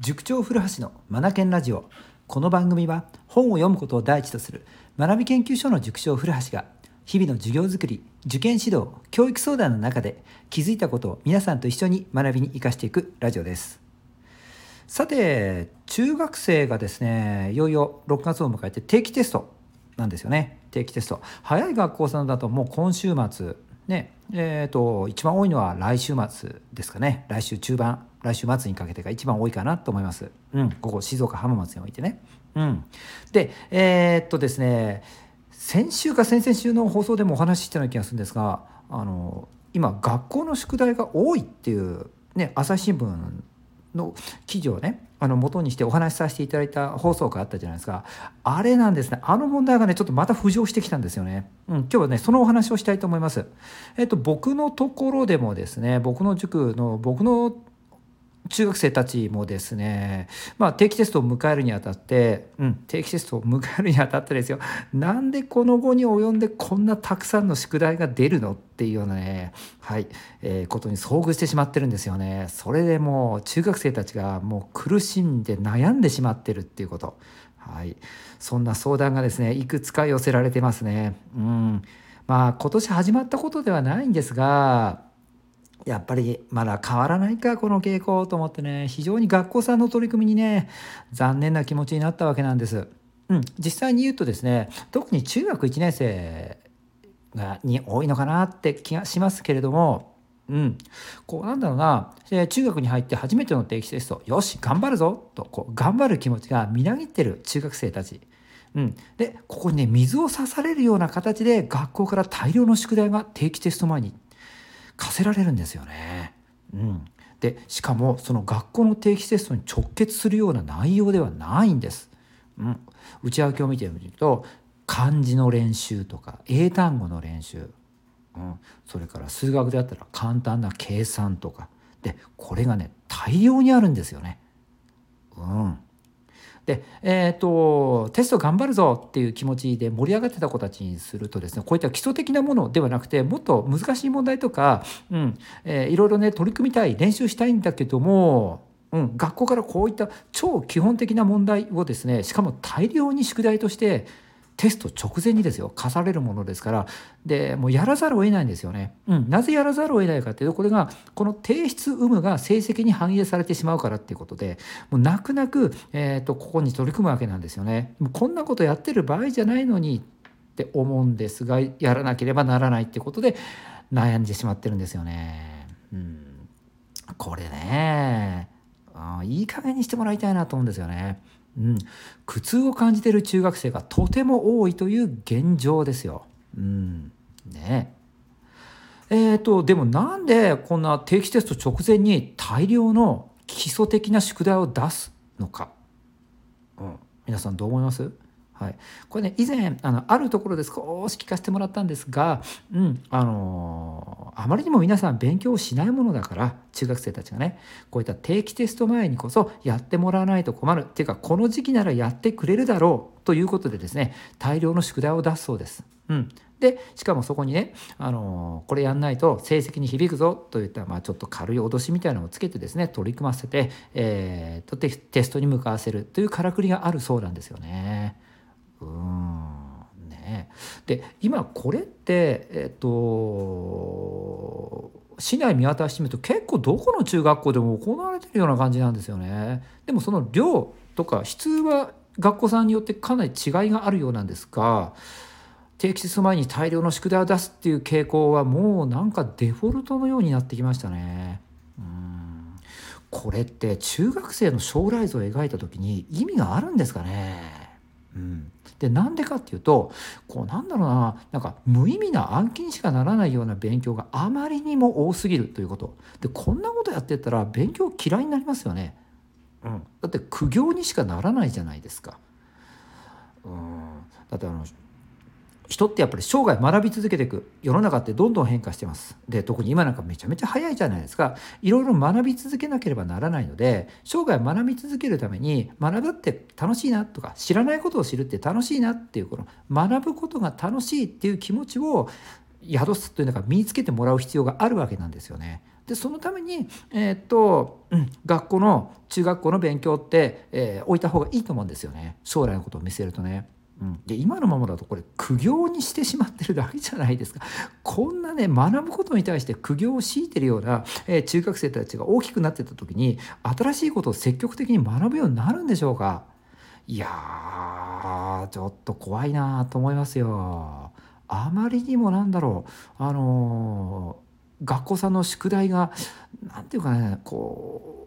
塾長古橋のマナケンラジオ。この番組は本を読むことを第一とする学び研究所の塾長古橋が日々の授業づくり受験指導教育相談の中で気づいたことを皆さんと一緒に学びに生かしていくラジオです。さて中学生がですねいよいよ6月を迎えて定期テストなんですよね。定期テスト。早い学校さんだともう今週末ねえーと、一番多いのは来週末ですかね。来週中盤。来週末にかけてが一番多いかなと思います。うん、ここ静岡浜松においてね。うん、でえー、っとですね先週か先々週の放送でもお話ししたような気がするんですがあの今学校の宿題が多いっていう、ね、朝日新聞の記事をねあの元にしてお話しさせていただいた放送があったじゃないですか。あれなんですね。あの問題がねちょっとまた浮上してきたんですよね、うん、今日はねそのお話をしたいと思います。えっと僕のところでもですね僕の塾の僕の中学生たちもですね、まあ、定期テストを迎えるにあたって、うん、定期テストを迎えるにあたってですよなんでこの後に及んでこんなたくさんの宿題が出るのっていうようなね、はいえー、ことに遭遇してしまってるんですよね。それでもう中学生たちがもう苦しんで悩んでしまってるっていうこと、はい、そんな相談がですねいくつか寄せられてますね。うんまあ今年始まったことではないんですがやっぱりまだ変わらないかこの傾向と思ってね。非常に学校さんの取り組みにね残念な気持ちになったわけなんです。うん、実際に言うとですね特に中学1年生がに多いのかなって気がしますけれども、うん、こうなんだろうな。中学に入って初めての定期テスト。よし頑張るぞ。とこう頑張る気持ちがみなぎってる中学生たち。うん、でここにね水を刺されるような形で学校から大量の宿題が定期テスト前に課せられるんですよね。うん、でしかもその学校の定期テストに直結するような内容ではないんです。うん、内訳を見てみると漢字の練習とか英単語の練習、うん、それから数学であったら簡単な計算とかでこれがね大量にあるんですよね。うん、で、えーと、テスト頑張るぞっていう気持ちで盛り上がってた子たちにするとですねこういった基礎的なものではなくてもっと難しい問題とか、うんえー、いろいろね取り組みたい練習したいんだけどもうん、学校からこういった超基本的な問題をですねしかも大量に宿題としてテスト直前にですよ課されるものですからでもうやらざるを得ないんですよね。うん、なぜやらざるを得ないかっていうとこれがこの提出有無が成績に反映されてしまうからっていうことでもう泣く泣く、えーと、ここに取り組むわけなんですよね。もうこんなことやってる場合じゃないのにって思うんですがやらなければならないってことで悩んでしまってるんですよね。うん、これねいい加減にしてもらいたいなと思うんですよね。うん、苦痛を感じている中学生がとても多いという現状ですよ。うん、ね。えーと、でもなんでこんな定期テスト直前に大量の基礎的な宿題を出すのか、うん、皆さんどう思います？はい、これね以前あのあるところで少し聞かせてもらったんですが、うんあのー、あまりにも皆さん勉強をしないものだから中学生たちがねこういった定期テスト前にこそやってもらわないと困る。っていうかこの時期ならやってくれるだろう。ということでですね大量の宿題を出すそうです。うん。でしかもそこにね、あのー、これやんないと成績に響くぞ。といった、まあ、ちょっと軽い脅しみたいなのをつけてですね取り組ませて、えー、とテストに向かわせるというからくりがあるそうなんですよね。うん。ねで今これってえっと市内見渡してみると結構どこの中学校でも行われてるような感じなんですよね。でもその量とか質は学校さんによってかなり違いがあるようなんですが定期テ前に大量の宿題を出すっていう傾向はもうなんかデフォルトのようになってきましたね。うん。これって中学生の将来像を描いた時に意味があるんですかね。うん、でなんでかっていうとこうなんだろうななんか無意味な暗記にしかならないような勉強があまりにも多すぎるということ。でこんなことやってったら勉強嫌いになりますよね、うん、だって苦行にしかならないじゃないですか。うん、だってあの人ってやっぱり生涯学び続けていく世の中ってどんどん変化してますで特に今なんかめちゃめちゃ早いじゃないですかいろいろ学び続けなければならないので生涯学び続けるために学ぶって楽しいなとか知らないことを知るって楽しいなっていうこの学ぶことが楽しいっていう気持ちを宿すというのが身につけてもらう必要があるわけなんですよね。でそのために、えー、っとうん、学校の中学校の勉強って、えー、置いた方がいいと思うんですよね将来のことを見据えるとね。うん、で今のままだとこれ苦行にしてしまってるだけじゃないですか。こんなね学ぶことに対して苦行を強いてるような、えー、中学生たちが大きくなってた時に新しいことを積極的に学ぶようになるんでしょうか。いやーちょっと怖いなと思いますよ。あまりにもなんだろう。あのー、学校さんの宿題が何て言うかねこう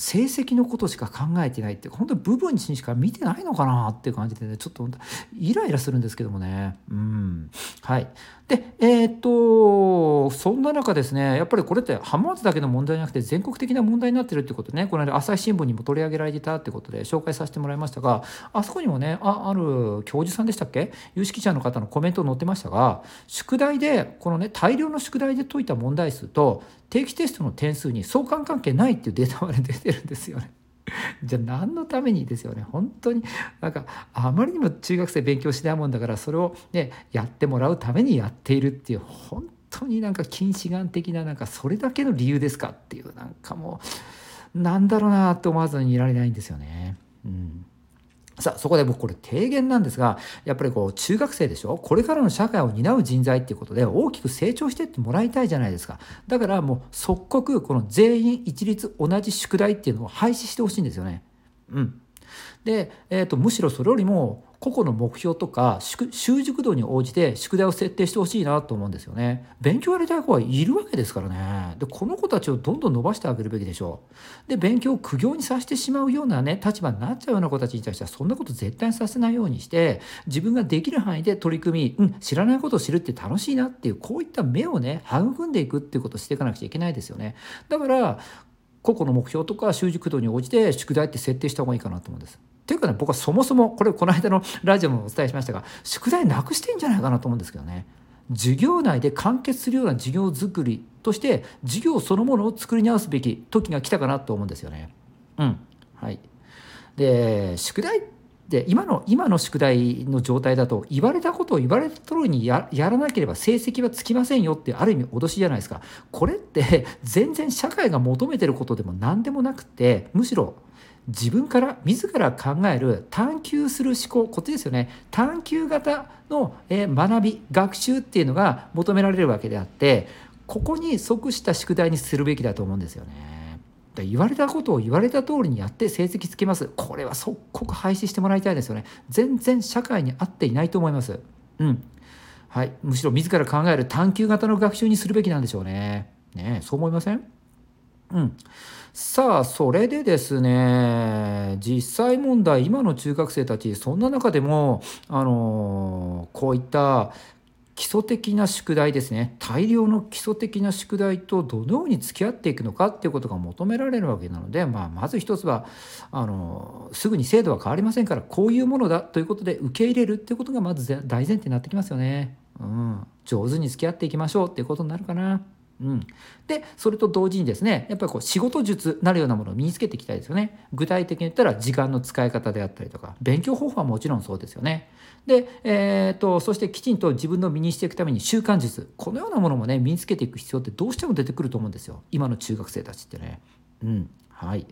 成績のことしか考えてないって本当に部分にしか見てないのかなっていう感じでねちょっとイライラするんですけどもね。うん。はい。でえー、っとそんな中ですねやっぱりこれって浜松だけの問題じゃなくて全国的な問題になってるってことね。この間朝日新聞にも取り上げられてたってことで紹介させてもらいましたがあそこにもねあある教授さんでしたっけ？有識者の方のコメント載ってましたが宿題でこのね大量の宿題で解いた問題数と定期テストの点数に相関関係ないっていうデータまで出ててるんですよね。じゃあ何のためにですよね？本当になんかあまりにも中学生勉強しないもんだからそれをねやってもらうためにやっているっていう本当になんか近視眼的ななんかそれだけの理由ですかっていうなんかもうなんだろうなと思わずにいられないんですよね。うんさあそこで僕これ提言なんですがやっぱりこう中学生でしょ？これからの社会を担う人材っていうことで大きく成長してってもらいたいじゃないですか。だからもう即刻この全員一律同じ宿題っていうのを廃止してほしいんですよね。うん。で、えーと、むしろそれよりも個々の目標とか習熟度に応じて宿題を設定してほしいなと思うんですよね。勉強やりたい子はいるわけですからね。でこの子たちをどんどん伸ばしてあげるべきでしょう。で勉強を苦行にさせてしまうようなね立場になっちゃうような子たちに対してはそんなこと絶対にさせないようにして自分ができる範囲で取り組み、うん、知らないことを知るって楽しいなっていうこういった目をね育んでいくっていうことをしていかなくちゃいけないですよね。だから個々の目標とか習熟度に応じて宿題って設定した方がいいかなと思うんです。というかね僕はそもそもこれこの間のラジオもお伝えしましたが宿題なくしていいんじゃないかなと思うんですけどね。授業内で完結するような授業づくりとして授業そのものを作り直すべき時が来たかなと思うんですよね。うん、はい、で宿題で今の今の宿題の状態だと言われたことを言われた通りにやらなければ成績はつきませんよってある意味脅しじゃないですかこれって全然社会が求めてることでも何でもなくてむしろ自分から自ら考える探求する思考こっちですよね。探求型の学び学習っていうのが求められるわけであってここに即した宿題にするべきだと思うんですよね。言われたことを言われた通りにやって成績つけます。これは即刻廃止してもらいたいですよね。全然社会に合っていないと思います。うん。はい。むしろ自ら考える探究型の学習にするべきなんでしょうね。ねそう思いません？うんさあそれでですね実際問題今の中学生たちそんな中でもあのこういった基礎的な宿題ですね大量の基礎的な宿題とどのように付き合っていくのかっていうことが求められるわけなので、まあ、まず一つはあのすぐに制度は変わりませんからこういうものだということで受け入れるっていうことがまず大前提になってきますよね。うん、上手に付き合っていきましょうっていうことになるかな。うん、でそれと同時にですねやっぱりこう仕事術なるようなものを身につけていきたいですよね。具体的に言ったら時間の使い方であったりとか勉強方法はもちろんそうですよね。で、えーと、そしてきちんと自分の身にしていくために習慣術このようなものもね身につけていく必要ってどうしても出てくると思うんですよ。今の中学生たちってね。うん。はい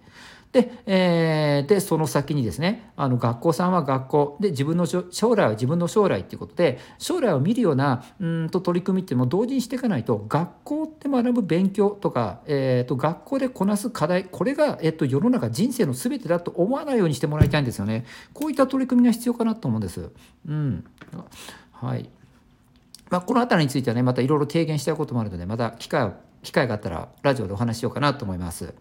で,、えー、でその先にですねあの学校さんは学校で自分の将来は自分の将来っていうことで将来を見るようなうんと取り組みっていうのも同時にしていかないと学校って学ぶ勉強とか、えーと、学校でこなす課題これが、えーと、世の中人生の全てだと思わないようにしてもらいたいんですよねこういった取り組みが必要かなと思うんです。うんはいまあ、この辺りについてはねまたいろいろ提言したいこともあるのでまた機会機会があったらラジオでお話しようかなと思います。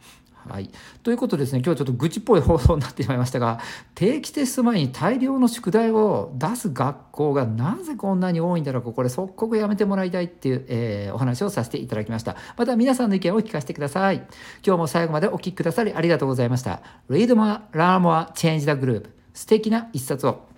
はい、ということでですね今日はちょっと愚痴っぽい放送になってしまいましたが定期テスト前に大量の宿題を出す学校がなぜこんなに多いんだろうかこれ即刻やめてもらいたいっていう、えー、お話をさせていただきました。また皆さんの意見を聞かせてください。今日も最後までお聴きくださりありがとうございました。Read more, learn more, change the group 素敵な一冊を。